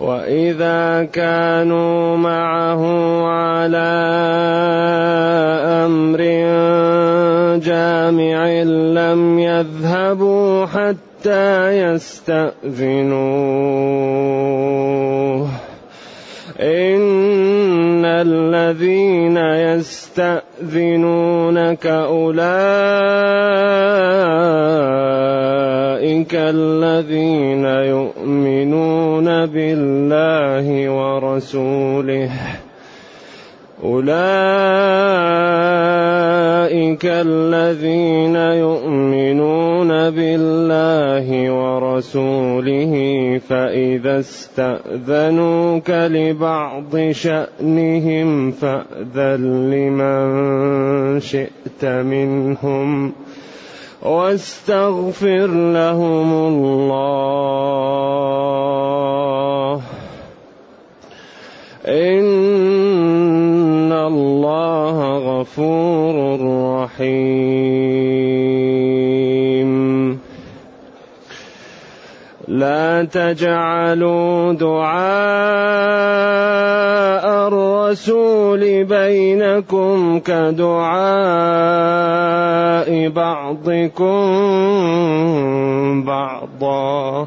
وإذا كانوا معه على أمر جامع لم يذهبوا حتى يستأذنوه إن الذين يستأذنونك أولئك الذين يؤمنون بالله ورسوله أولئك الذين يؤمنون بالله ورسوله فإذا استأذنوك لبعض شأنهم فأذن لمن شئت منهم واستغفر لهم الله إن الله غفور رحيم. لا تجعلوا دعاء الرسول بينكم كدعاء بعضكم بعضا.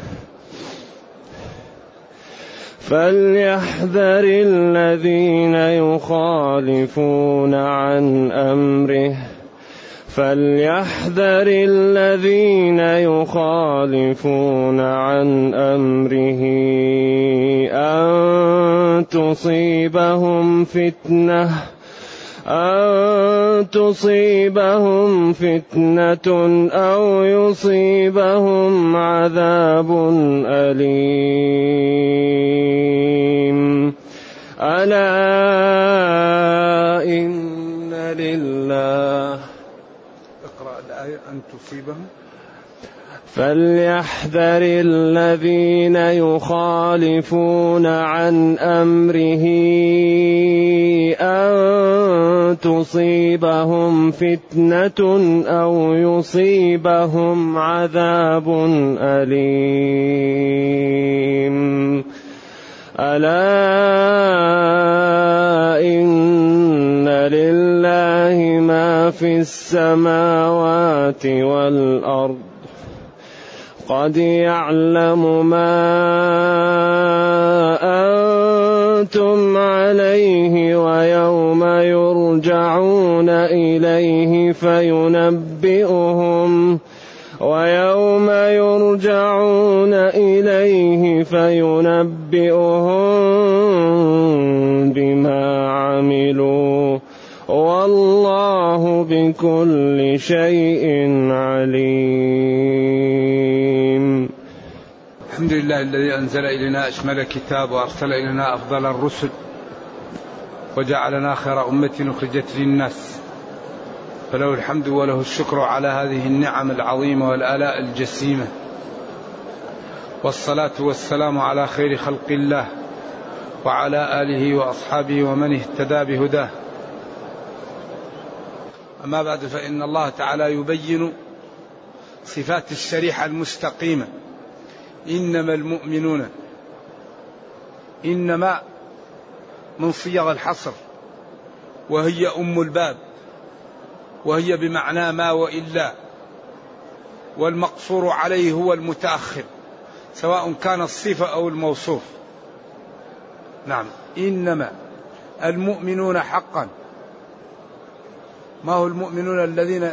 فليحذر الذين يخالفون عن أمره. فليحذر الذين يخالفون عن أمره أن تصيبهم فتنة أن تصيبهم فتنة أو يصيبهم عذاب أليم. ألا إن لله اقرأ الآية أن تصيبهم. فليحذر الذين يخالفون عن امره ان تصيبهم فتنه أو يصيبهم عذاب اليم. ألا إن لله ما في السماوات والأرض. قد يعلم ما أنتم عليه ويوم يرجعون إليه فينبئهم ويوم يرجعون إليه فينبئهم بما عملوا. والله بكل شيء عليم. الحمد لله الذي أنزل إلينا أشمل كتاب وأرسل إلينا أفضل الرسل وجعلنا خير أمة أخرجت للناس. فله الحمد وله الشكر على هذه النعم العظيمة والآلاء الجسيمة. والصلاة والسلام على خير خلق الله وعلى آله وأصحابه ومن اهتدى بهداه. أما بعد فإن الله تعالى يبين صفات الشريحة المستقيمة. إنما المؤمنون إنما من صيغ الحصر وهي أم الباب. وهي بمعنى ما وإلا. والمقصور عليه هو المتأخر سواء كان الصفة أو الموصوف. نعم. إنما المؤمنون حقا. ما هو المؤمنون الذين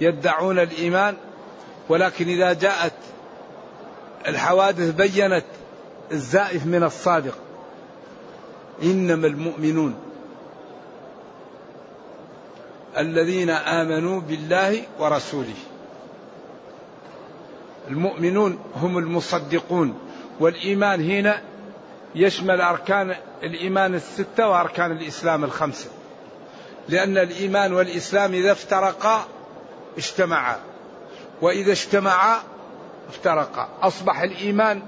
يدعون الإيمان؟ ولكن إذا جاءت الحوادث بينت الزائف من الصادق. إنما المؤمنون الذين آمنوا بالله ورسوله. المؤمنون هم المصدقون والإيمان هنا يشمل أركان الإيمان الستة وأركان الإسلام الخمسة. لأن الإيمان والإسلام إذا افترقا اجتمعا وإذا اجتمعا افترقا. أصبح الإيمان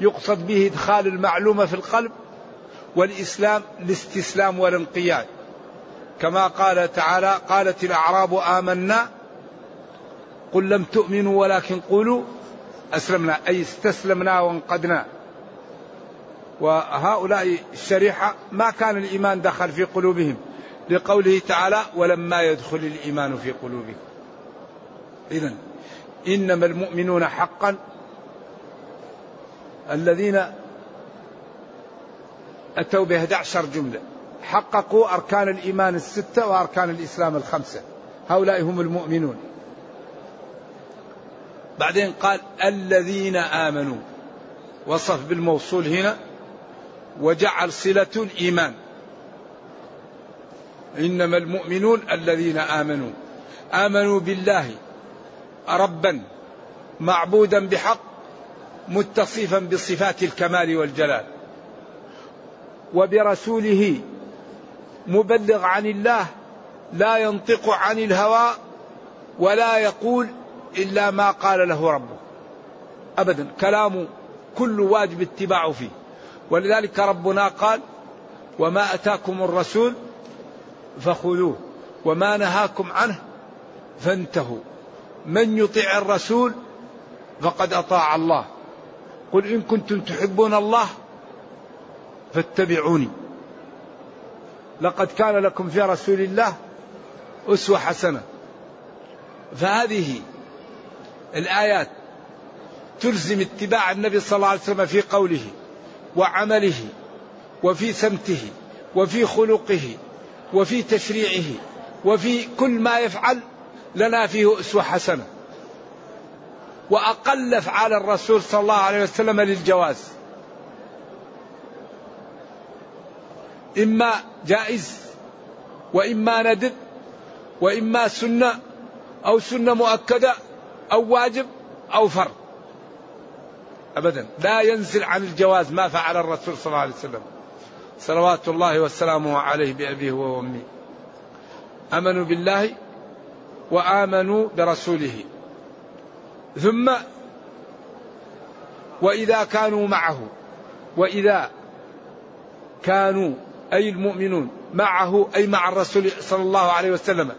يقصد به إدخال المعلومة في القلب والإسلام الاستسلام والانقياد. كما قال تعالى قالت الأعراب آمنا قل لم تؤمنوا ولكن قولوا أسلمنا أي استسلمنا وانقدنا وهؤلاء الشريحة ما كان الإيمان دخل في قلوبهم لقوله تعالى ولما يدخل الإيمان في قلوبهم إذا إنما المؤمنون حقا الذين أتوا ب 11 جملة. حققوا أركان الإيمان الستة وأركان الإسلام الخمسة. هؤلاء هم المؤمنون. بعدين قال الذين آمنوا. وصف بالموصول هنا. وجعل صلة الإيمان. إنما المؤمنون الذين آمنوا. آمنوا بالله ربا معبودا بحق متصفا بصفات الكمال والجلال. وبرسوله مبلغ عن الله لا ينطق عن الهوى ولا يقول إلا ما قال له ربه. ابدا كلامه كل واجب اتباعه فيه. ولذلك ربنا قال وما أتاكم الرسول فخذوه وما نهاكم عنه فانتهوا. من يطع الرسول فقد أطاع الله. قل إن كنتم تحبون الله فاتبعوني. لقد كان لكم في رسول الله أسوة حسنة. فهذه الآيات تلزم اتباع النبي صلى الله عليه وسلم في قوله وعمله وفي سمته وفي خلقه وفي تشريعه وفي كل ما يفعل لنا فيه أسوة حسنة. وأقل أفعال الرسول صلى الله عليه وسلم للجواز. إما جائز وإما ندب وإما سنة أو سنة مؤكدة أو واجب أو فرض. ابدا. لا ينزل عن الجواز ما فعل الرسول صلى الله عليه وسلم. صلوات الله وسلامه عليه بأبيه وأمه. آمنوا بالله وآمنوا برسوله. ثم وإذا كانوا معه وإذا كانوا أي المؤمنون معه أي مع الرسول صلى الله عليه وسلم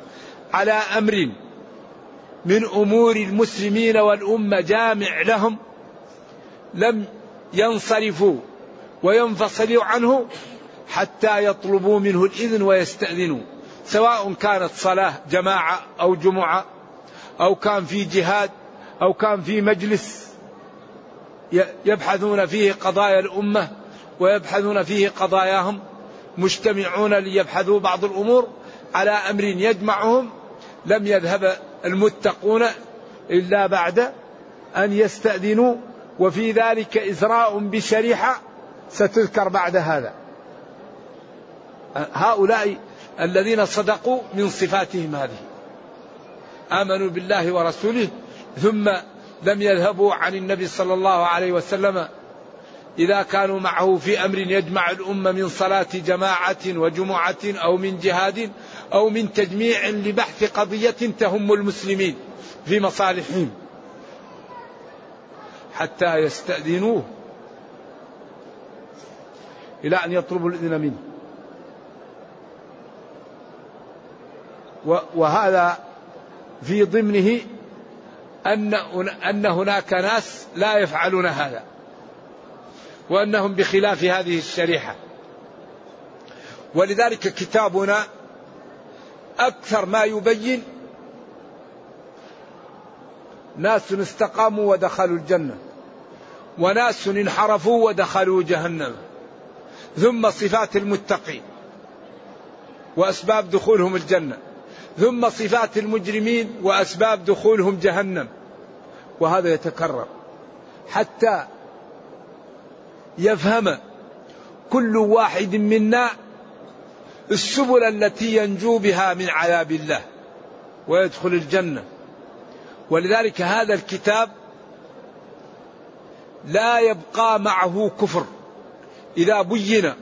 على أمر من أمور المسلمين والأمة جامع لهم لم ينصرفوا وينفصلوا عنه حتى يطلبوا منه الإذن ويستأذنوا. سواء كانت صلاة جماعة أو جمعة أو كان في جهاد أو كان في مجلس يبحثون فيه قضايا الأمة ويبحثون فيه قضاياهم. مجتمعون ليبحثوا بعض الأمور على أمر يجمعهم لم يذهب المتقون إلا بعد أن يستأذنوا وفي ذلك إزراء بشريحة ستذكر بعد هذا. هؤلاء الذين صدقوا من صفاتهم هذه. آمنوا بالله ورسوله ثم لم يذهبوا عن النبي صلى الله عليه وسلم إذا كانوا معه في أمر يجمع الأمة من صلاة جماعة وجمعة أو من جهاد أو من تجميع لبحث قضية تهم المسلمين في مصالحهم. حتى يستأذنوه. إلى أن يطلبوا الإذن منه. وهذا في ضمنه أن أن هناك ناس لا يفعلون هذا. وأنهم بخلاف هذه الشريحة. ولذلك كتابنا أكثر ما يبين ناس استقاموا ودخلوا الجنة وناس انحرفوا ودخلوا جهنم ثم صفات المتقين وأسباب دخولهم الجنة ثم صفات المجرمين وأسباب دخولهم جهنم وهذا يتكرر حتى يفهم كل واحد منا السبل التي ينجو بها من عذاب الله ويدخل الجنة. ولذلك هذا الكتاب لا يبقى معه كفر. إذا بين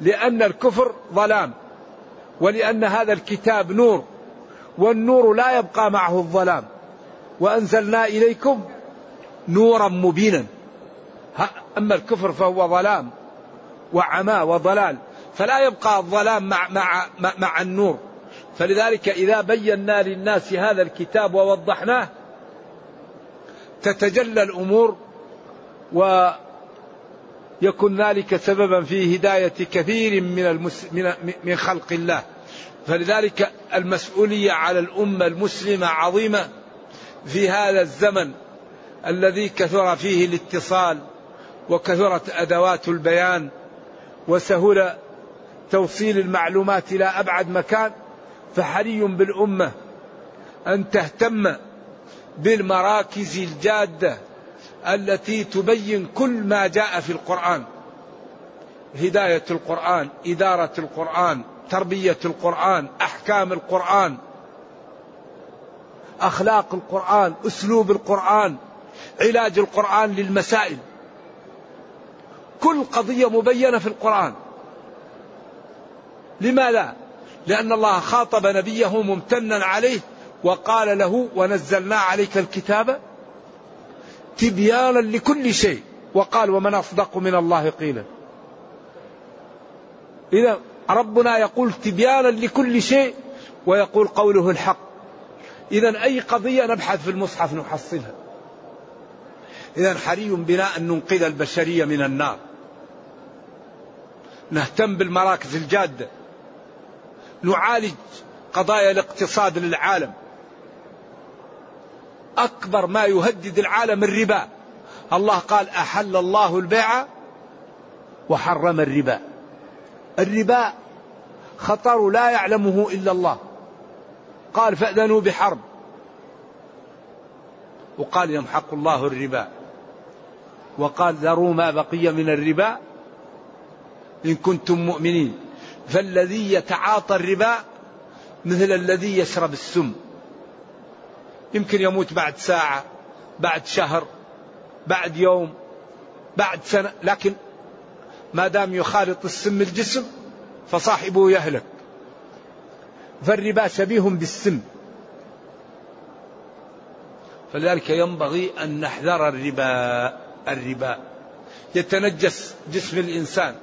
لأن الكفر ظلام ولأن هذا الكتاب نور والنور لا يبقى معه الظلام. وأنزلنا إليكم نورا مبينا. أما الكفر فهو ظلام وعمى وضلال فلا يبقى الظلام مع مع مع النور. فلذلك إذا بينا للناس هذا الكتاب ووضحناه تتجلى الأمور ويكون ذلك سببا في هداية كثير من المس... من من خلق الله. فلذلك المسؤولية على الأمة المسلمة عظيمة في هذا الزمن الذي كثر فيه الاتصال وكثرت أدوات البيان وسهل توصيل المعلومات إلى أبعد مكان فحري بالأمة أن تهتم بالمراكز الجادة التي تبين كل ما جاء في القرآن. هداية القرآن إدارة القرآن تربية القرآن أحكام القرآن أخلاق القرآن أسلوب القرآن علاج القرآن للمسائل. كل قضية مبينة في القرآن. لماذا؟ لأن الله خاطب نبيه ممتنا عليه وقال له ونزلنا عليك الكتاب تبيانا لكل شيء. وقال ومن أصدق من الله قيلا. إذا ربنا يقول تبيانا لكل شيء ويقول قوله الحق. إذا أي قضية نبحث في المصحف نحصلها. إذا حري بنا أن ننقذ البشرية من النار. نهتم بالمراكز الجادة. نعالج قضايا الاقتصاد للعالم. أكبر ما يهدد العالم الربا. الله قال أحل الله البيع وحرم الربا. الربا خطر لا يعلمه إلا الله. قال فأذنوا بحرب. وقال يمحق الله الربا. وقال ذروا ما بقي من الربا. إن كنتم مؤمنين. فالذي يتعاطى الربا مثل الذي يشرب السم. يمكن يموت بعد ساعة بعد شهر بعد يوم بعد سنة. لكن ما دام يخالط السم الجسم فصاحبه يهلك. فالربا شبيه بالسم. فلذلك ينبغي أن نحذر الربا الربا. يتنجس جسم الإنسان.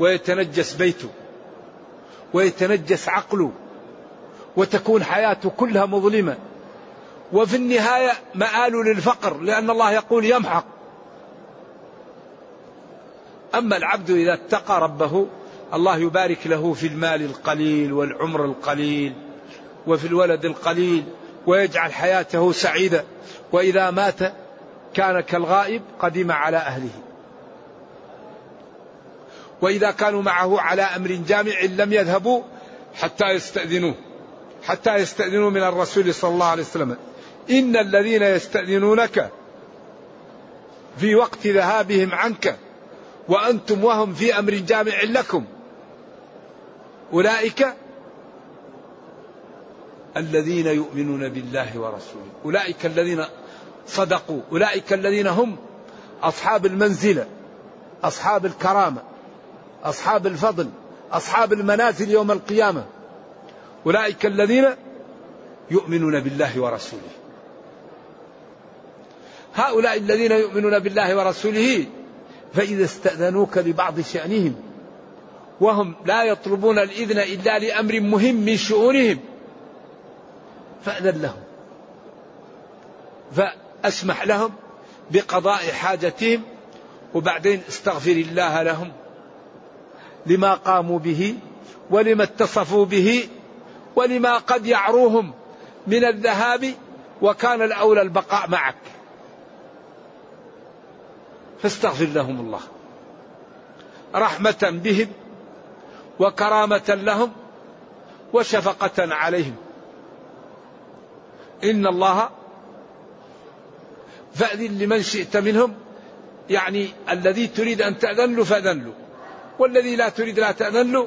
ويتنجس بيته ويتنجس عقله وتكون حياته كلها مظلمة. وفي النهاية مآل للفقر لأن الله يقول يمحق. أما العبد إذا اتقى ربه الله يبارك له في المال القليل والعمر القليل وفي الولد القليل ويجعل حياته سعيدة. وإذا مات كان كالغائب قدم على أهله. وإذا كانوا معه على أمر جامع لم يذهبوا حتى يستأذنوه. حتى يستأذنوا من الرسول صلى الله عليه وسلم. إن الذين يستأذنونك في وقت ذهابهم عنك وأنتم وهم في أمر جامع لكم. أولئك الذين يؤمنون بالله ورسوله. أولئك الذين صدقوا. أولئك الذين هم أصحاب المنزلة. أصحاب الكرامة. أصحاب الفضل أصحاب المنازل يوم القيامة. أولئك الذين يؤمنون بالله ورسوله. هؤلاء الذين يؤمنون بالله ورسوله فإذا استأذنوك لبعض شأنهم وهم لا يطلبون الإذن إلا لأمر مهم من شؤونهم فأذن لهم. فأسمح لهم بقضاء حاجتهم وبعدين استغفر الله لهم. لما قاموا به ولما اتصفوا به ولما قد يعروهم من الذهاب وكان الأولى البقاء معك. فاستغفر لهم الله. رحمة بهم وكرامة لهم وشفقة عليهم. إن الله فأذن لمن شئت منهم يعني الذي تريد أن تأذن له فأذن له. والذي لا تريد لا تأذن له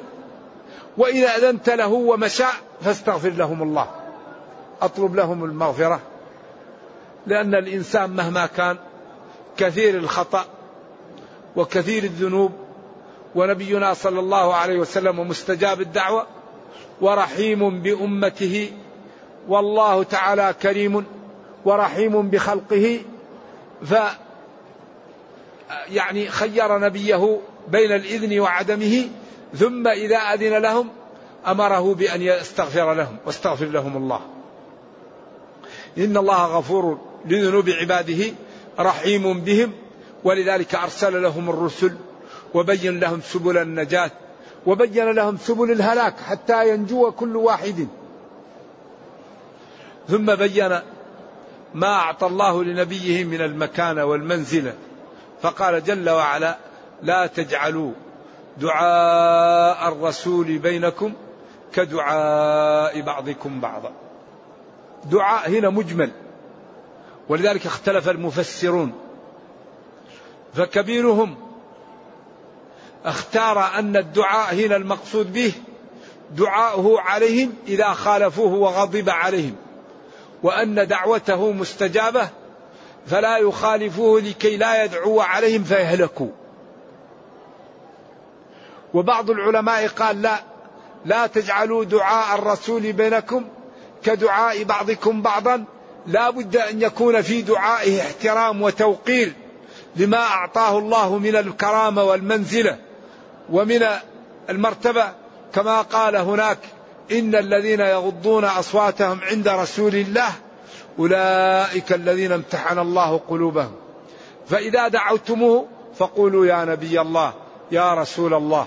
وإذا أذنت له ومشى فاستغفر لهم الله. أطلب لهم المغفرة. لأن الإنسان مهما كان كثير الخطأ وكثير الذنوب ونبينا صلى الله عليه وسلم مستجاب الدعوة ورحيم بأمته والله تعالى كريم ورحيم بخلقه ف يعني خير نبيه بين الإذن وعدمه ثم إذا أذن لهم أمره بأن يستغفر لهم واستغفر لهم الله. إن الله غفور لذنوب عباده رحيم بهم ولذلك أرسل لهم الرسل وبين لهم سبل النجاة وبين لهم سبل الهلاك حتى ينجو كل واحد. ثم بين ما أعطى الله لنبيه من المكانة والمنزلة فقال جل وعلا لا تجعلوا دعاء الرسول بينكم كدعاء بعضكم بعضا. دعاء هنا مجمل. ولذلك اختلف المفسرون. فكبيرهم اختار أن الدعاء هنا المقصود به دعاؤه عليهم إذا خالفوه وغضب عليهم وأن دعوته مستجابة فلا يخالفوه لكي لا يدعو عليهم فيهلكوا. وبعض العلماء قال لا لا تجعلوا دعاء الرسول بينكم كدعاء بعضكم بعضا. لا بد أن يكون في دعائه احترام وتوقير لما أعطاه الله من الكرامة والمنزلة ومن المرتبة. كما قال هناك إن الذين يغضون أصواتهم عند رسول الله أولئك الذين امتحن الله قلوبهم. فإذا دعوتموه فقولوا يا نبي الله يا رسول الله.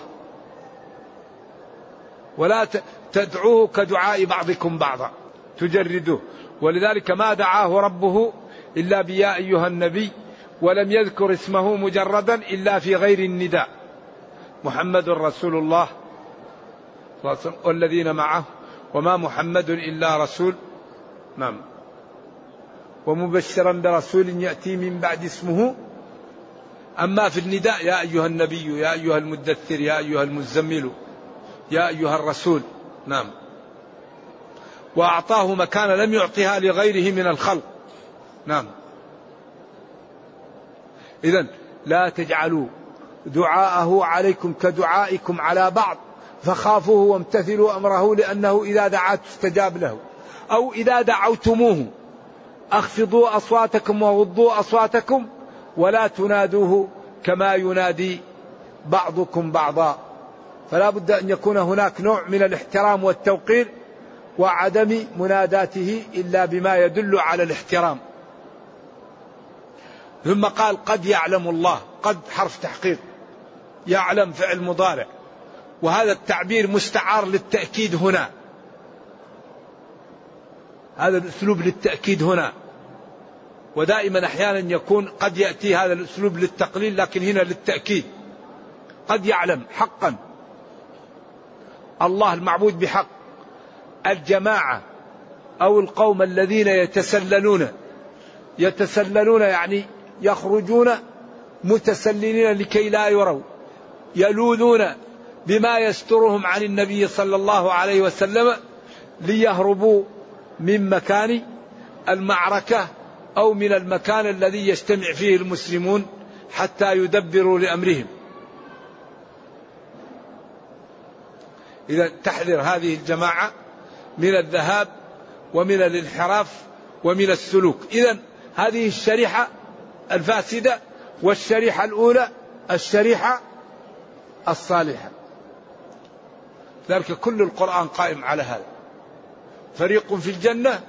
ولا تدعوه كدعاء بعضكم بعضا. تجردوه ولذلك ما دعاه ربه إلا بيا أيها النبي ولم يذكر اسمه مجردا إلا في غير النداء. محمد رسول الله. والذين معه. وما محمد إلا رسول. نعم. ومبشرا برسول يأتي من بعد اسمه. أما في النداء يا أيها النبي يا أيها المدثر يا أيها المزمل يا أيها الرسول. نعم. وأعطاه مكانة لم يعطها لغيره من الخلق. نعم. إذا لا تجعلوا دعاءه عليكم كدعائكم على بعض فخافوه وامتثلوا أمره لأنه إذا دعا استجاب له أو إذا دعوتموه. أخفضوا أصواتكم وغضوا أصواتكم ولا تنادوه كما ينادي بعضكم بعضا. فلا بد أن يكون هناك نوع من الاحترام والتوقير وعدم مناداته إلا بما يدل على الاحترام. ثم قال قد يعلم الله قد حرف تحقيق يعلم فعل مضارع. وهذا التعبير مستعار للتأكيد هنا. هذا الأسلوب للتأكيد هنا. ودائما أحيانا يكون قد يأتي هذا الأسلوب للتقليل لكن هنا للتأكيد. قد يعلم حقا. الله المعبود بحق. الجماعة أو القوم الذين يتسللون. يتسللون يعني يخرجون متسللين لكي لا يروا. يلوذون بما يسترهم عن النبي صلى الله عليه وسلم ليهربوا من مكان المعركة أو من المكان الذي يجتمع فيه المسلمون حتى يدبروا لأمرهم. إذا تحذر هذه الجماعة من الذهاب ومن الانحراف ومن السلوك. إذا هذه الشريحة الفاسدة والشريحة الأولى الشريحة الصالحة. ذلك كل القرآن قائم على هذا. فريق في الجنة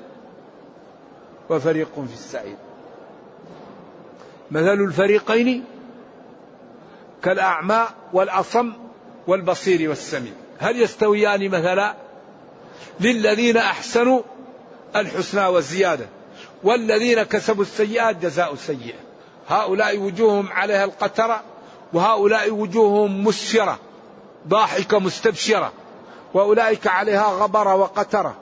وفريق في السعير. مثل الفريقين كالأعمى والأصم والبصير والسميع. هل يستويان مثلا؟ للذين أحسنوا الحسنى والزيادة والذين كسبوا السيئات جزاء سيئة هؤلاء وجوههم عليها القترة وهؤلاء وجوههم مسفرة ضاحكة مستبشرة وأولئك عليها غبرة وقترة.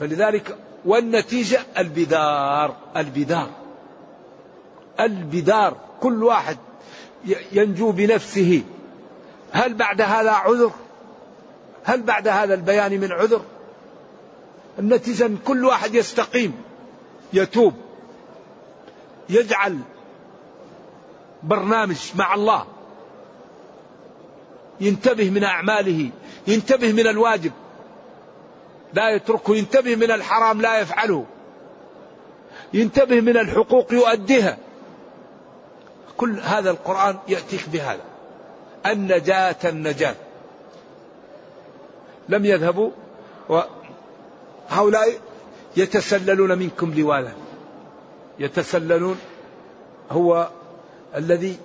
فلذلك والنتيجة البدار البدار. البدار. كل واحد ينجو بنفسه. هل بعد هذا عذر؟ هل بعد هذا البيان من عذر؟ النتيجة كل واحد يستقيم يتوب يجعل برنامج مع الله. ينتبه من أعماله ينتبه من الواجب. لا يتركه ينتبه من الحرام لا يفعله. ينتبه من الحقوق يؤديها. كل هذا القرآن يأتيك بهذا. النجاة النجاة. لم يذهبوا وهؤلاء يتسللون منكم لوالا يتسللون هو الذي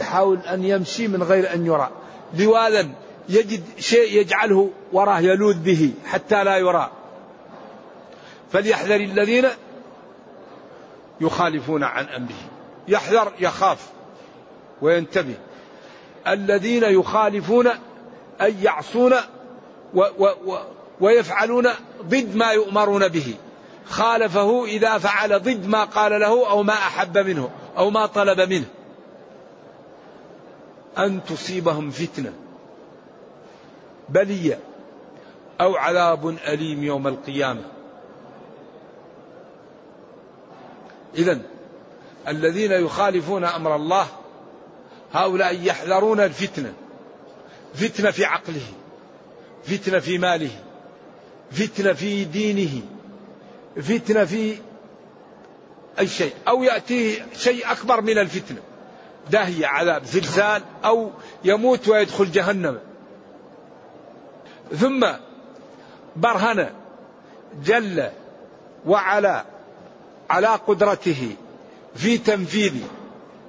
يحاول أن يمشي من غير أن يرى. لوالا يجد شيء يجعله وراه يلوذ به حتى لا يرى. فليحذر الذين يخالفون عن أمره. يحذر يخاف وينتبه. الذين يخالفون أن يعصون و و و ويفعلون ضد ما يؤمرون به. خالفه إذا فعل ضد ما قال له أو ما أحب منه أو ما طلب منه. أن تصيبهم فتنة. بلية أو عذاب أليم يوم القيامة. إذا الذين يخالفون أمر الله هؤلاء يحذرون الفتنة فتنة في عقله فتنة في ماله فتنة في دينه فتنة في أي شيء أو يأتيه شيء أكبر من الفتنة داهية عذاب زلزال أو يموت ويدخل جهنم. ثم برهن جل وعلا على قدرته في تنفيذ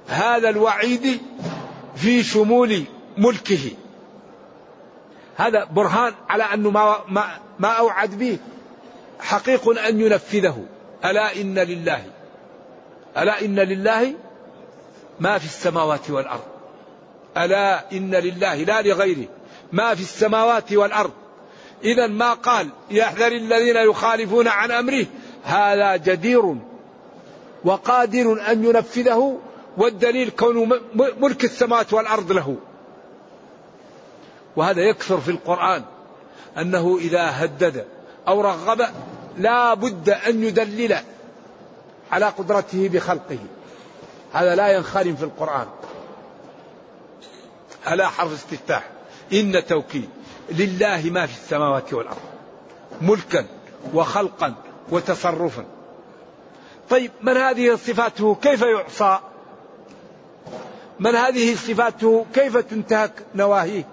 هذا الوعيد في شمول ملكه. هذا برهان على أنه ما, ما, ما أوعد به. حقيق أن ينفذه. ألا إن لله. ألا إن لله ما في السماوات والأرض. ألا إن لله. لا لغيره. ما في السماوات والأرض. إذا ما قال يحذر الذين يخالفون عن أمره هذا جدير وقادر أن ينفذه والدليل كون ملك السماوات والأرض له. وهذا يكثر في القرآن أنه إذا هدد أو رغب لا بد أن يدلل على قدرته بخلقه. هذا لا ينخرم في القرآن. ألا حرف استفتاح. إن توكيد لله ما في السماوات والأرض ملكا وخلقا وتصرفا. طيب من هذه صفاته كيف يعصى؟ من هذه صفاته كيف تنتهك نواهيه؟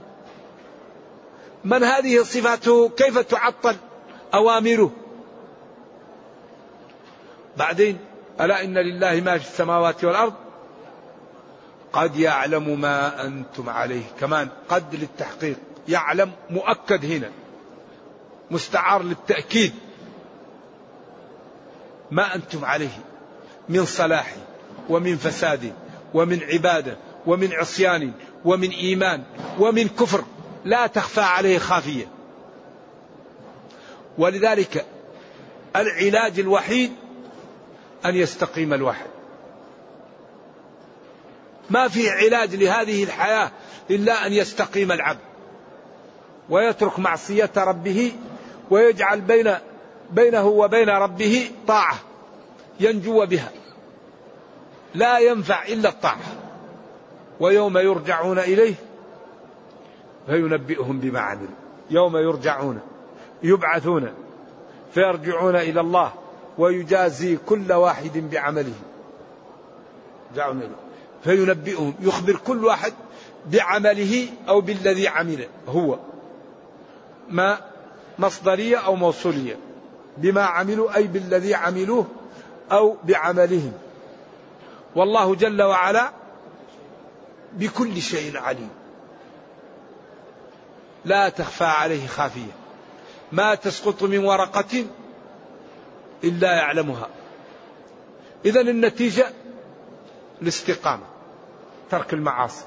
من هذه صفاته كيف تعطل أوامره؟ بعدين ألا إن لله ما في السماوات والأرض؟ قد يعلم ما أنتم عليه. كمان قد للتحقيق. يعلم مؤكد هنا. مستعار للتأكيد. ما أنتم عليه. من صلاح ومن فساد ومن عبادة ومن عصيان ومن إيمان ومن كفر. لا تخفى عليه خافية. ولذلك العلاج الوحيد أن يستقيم الوحي ما في علاج لهذه الحياة إلا أن يستقيم العبد ويترك معصية ربه ويجعل بين بينه وبين ربه طاعة ينجو بها. لا ينفع إلا الطاعة. ويوم يرجعون إليه فينبئهم بما عملوا. يوم يرجعون يبعثون فيرجعون إلى الله ويجازي كل واحد بعمله. يرجعون إليه. فينبئهم يخبر كل واحد بعمله أو بالذي عمله هو. ما مصدرية أو موصولية. بما عملوا أي بالذي عملوه أو بعملهم. والله جل وعلا بكل شيء عليم. لا تخفى عليه خافية. ما تسقط من ورقة إلا يعلمها. إذا النتيجة الاستقامة. ترك المعاصي.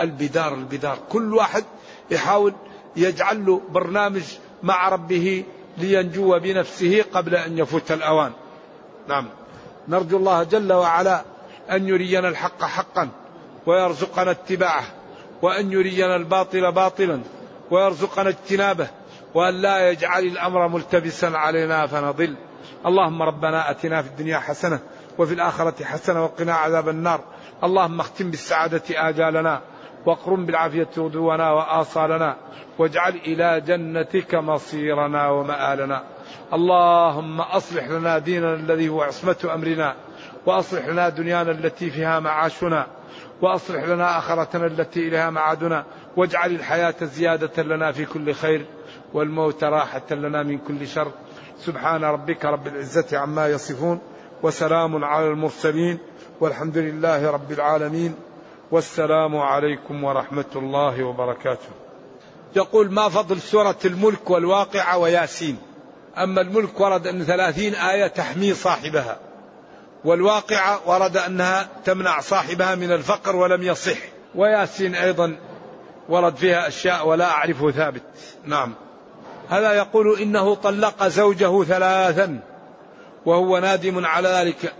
البدار البدار. كل واحد يحاول يجعل له برنامج مع ربه لينجو بنفسه قبل أن يفوت الأوان. نعم. نرجو الله جل وعلا أن يرينا الحق حقا ويرزقنا اتباعه وأن يرينا الباطل باطلا ويرزقنا اجتنابه وأن لا يجعل الأمر ملتبسا علينا فنضل. اللهم ربنا أتنا في الدنيا حسنة وفي الآخرة حسنة وقنا عذاب النار. اللهم اختم بالسعادة آجالنا واقرم بالعافية غدونا وآصالنا واجعل إلى جنتك مصيرنا ومآلنا. اللهم أصلح لنا ديننا الذي هو عصمة أمرنا وأصلح لنا دنيانا التي فيها معاشنا وأصلح لنا آخرتنا التي إليها معادنا واجعل الحياة زيادة لنا في كل خير والموت راحة لنا من كل شر. سبحان ربك رب العزة عما يصفون. وسلام على المرسلين والحمد لله رب العالمين والسلام عليكم ورحمة الله وبركاته. يقول ما فضل سورة الملك والواقعة وياسين؟ أما الملك ورد أن ثلاثين آية تحمي صاحبها والواقعة ورد أنها تمنع صاحبها من الفقر ولم يصح وياسين أيضا ورد فيها أشياء ولا أعرفه ثابت. نعم. هذا يقول إنه طلق زوجه ثلاثا. وهو نادم على ذلك.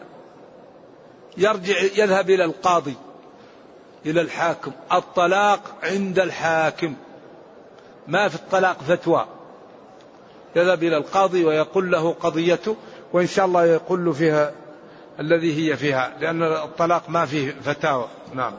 يرجع يذهب إلى القاضي إلى الحاكم. الطلاق عند الحاكم. ما في الطلاق فتوى. يذهب إلى القاضي ويقول له قضيته وإن شاء الله يقول فيها الذي هي فيها لأن الطلاق ما فيه فتاوى. نعم.